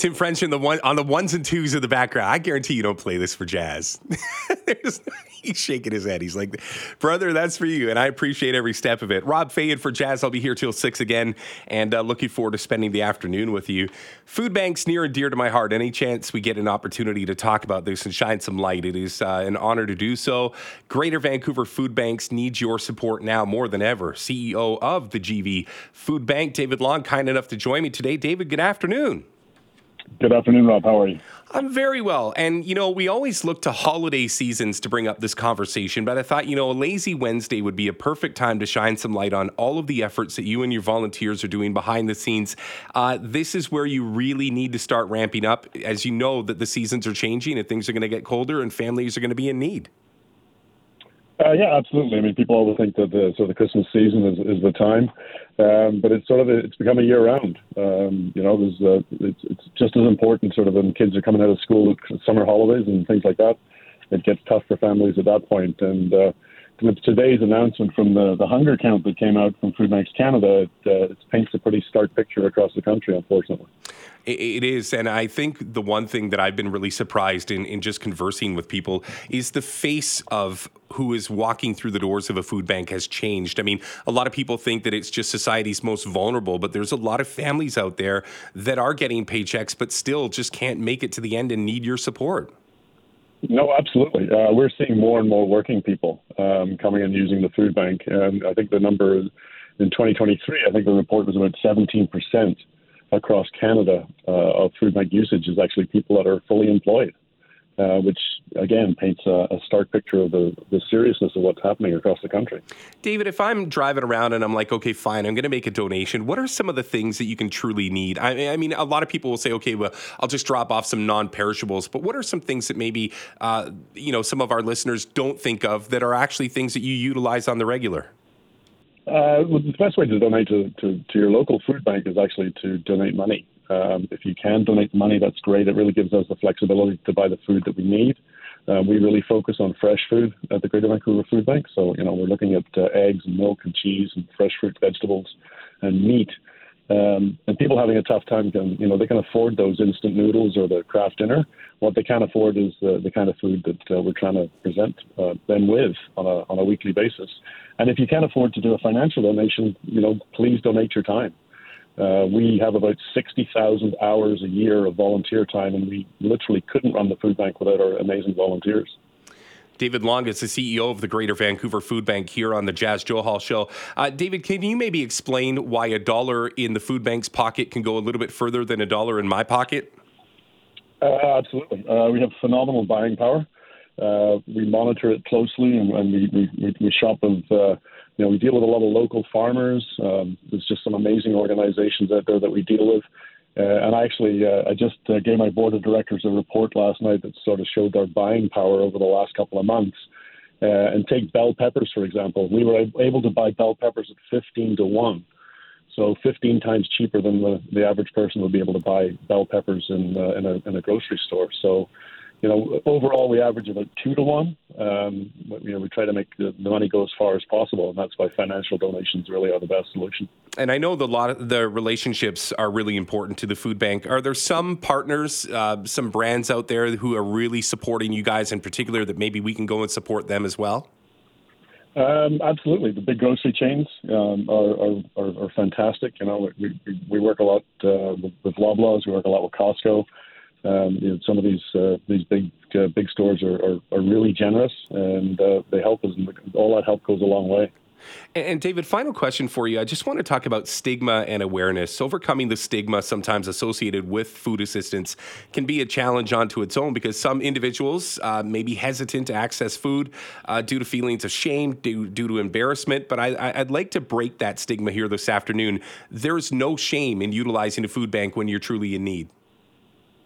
Tim French in the one on the ones and twos of the background. I guarantee you don't play this for jazz. he's shaking his head. He's like, brother, that's for you. And I appreciate every step of it. Rob Fayed for Jazz. I'll be here till six again and uh, looking forward to spending the afternoon with you. Food banks near and dear to my heart. Any chance we get an opportunity to talk about this and shine some light, it is uh, an honor to do so. Greater Vancouver Food Banks needs your support now more than ever. CEO of the GV Food Bank, David Long, kind enough to join me today. David, good afternoon. Good afternoon, Rob. How are you? I'm very well. And, you know, we always look to holiday seasons to bring up this conversation, but I thought, you know, a lazy Wednesday would be a perfect time to shine some light on all of the efforts that you and your volunteers are doing behind the scenes. Uh, this is where you really need to start ramping up as you know that the seasons are changing and things are going to get colder and families are going to be in need. Uh, yeah, absolutely. I mean, people always think that the sort of the Christmas season is, is the time, um, but it's sort of it's become a year round. Um, you know, there's uh, it's, it's just as important sort of when kids are coming out of school, summer holidays and things like that. It gets tough for families at that point, and uh, with today's announcement from the, the hunger count that came out from Food Banks Canada, it, uh, it paints a pretty stark picture across the country, unfortunately. It is. And I think the one thing that I've been really surprised in, in just conversing with people is the face of who is walking through the doors of a food bank has changed. I mean, a lot of people think that it's just society's most vulnerable, but there's a lot of families out there that are getting paychecks, but still just can't make it to the end and need your support. No, absolutely. Uh, we're seeing more and more working people um, coming and using the food bank. And I think the number in 2023, I think the report was about 17% across Canada uh, of food bank usage is actually people that are fully employed uh, which again paints a, a, stark picture of the, the seriousness of what's happening across the country. David, if I'm driving around and I'm like, okay, fine, I'm going to make a donation, what are some of the things that you can truly need? I, I, mean, a lot of people will say, okay, well, I'll just drop off some non perishables, but what are some things that maybe, uh, you know, some of our listeners don't think of that are actually things that you utilize on the regular? Uh, well, the best way to donate to, to, to, your local food bank is actually to donate money. Um, if you can donate money, that's great. It really gives us the flexibility to buy the food that we need. Uh, we really focus on fresh food at the Greater Vancouver Food Bank. So, you know, we're looking at uh, eggs and milk and cheese and fresh fruit, vegetables, and meat. Um, and people having a tough time can, you know, they can afford those instant noodles or the Kraft Dinner. What they can't afford is the, the kind of food that uh, we're trying to present uh, them with on a, on a weekly basis. And if you can't afford to do a financial donation, you know, please donate your time. Uh, we have about 60,000 hours a year of volunteer time, and we literally couldn't run the food bank without our amazing volunteers. David Long is the CEO of the Greater Vancouver Food Bank here on the Jas Johal Show. Uh, David, can you maybe explain why a dollar in the food bank's pocket can go a little bit further than a dollar in my pocket? Uh, absolutely. Uh, we have phenomenal buying power. Uh, we monitor it closely, and, and we, we, we shop with uh, you know, we deal with a lot of local farmers. Um, there's just some amazing organizations out there that we deal with. Uh, and I actually, uh, I just uh, gave my board of directors a report last night that sort of showed our buying power over the last couple of months. Uh, and take bell peppers, for example. We were able to buy bell peppers at 15 to 1. So 15 times cheaper than the, the average person would be able to buy bell peppers in, uh, in, a, in a grocery store. So you know, overall we average about two to one. Um, but, you know, we try to make the, the, money go as far as possible, and that's why financial donations really are the best solution. And I know the lot of the relationships are really important to the food bank. Are there some partners, uh, some brands out there who are really supporting you guys in particular that maybe we can go and support them as well? Um, absolutely, the big grocery chains um, are, are, are, fantastic. You know, we, we work a lot uh, with, with Loblaws, we work a lot with Costco. Um, you know, some of these uh, these big uh, big stores are, are, are, really generous and uh, they help us, all that help goes a long way. And David, final question for you. I just want to talk about stigma and awareness. Overcoming the stigma sometimes associated with food assistance can be a challenge onto its own because some individuals uh, may be hesitant to access food uh, due to feelings of shame, due, due to embarrassment. But I, I'd like to break that stigma here this afternoon. There's no shame in utilizing a food bank when you're truly in need.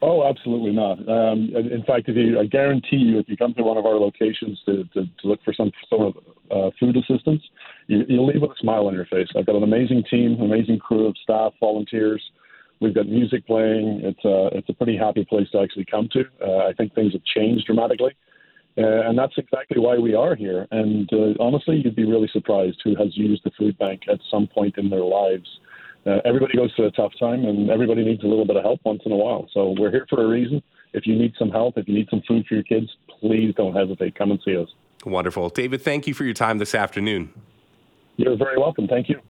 Oh, absolutely not. Um, in fact, if you, I guarantee you, if you come to one of our locations to, to, to look for some sort of uh, food assistance, you, you'll leave with a smile on your face. I've got an amazing team, amazing crew of staff, volunteers. We've got music playing. It's a, it's a pretty happy place to actually come to. Uh, I think things have changed dramatically. Uh, and that's exactly why we are here. And uh, honestly, you'd be really surprised who has used the food bank at some point in their lives uh, everybody goes through a tough time, and everybody needs a little bit of help once in a while. So we're here for a reason. If you need some help, if you need some food for your kids, please don't hesitate. Come and see us. Wonderful. David, thank you for your time this afternoon. You're very welcome. Thank you.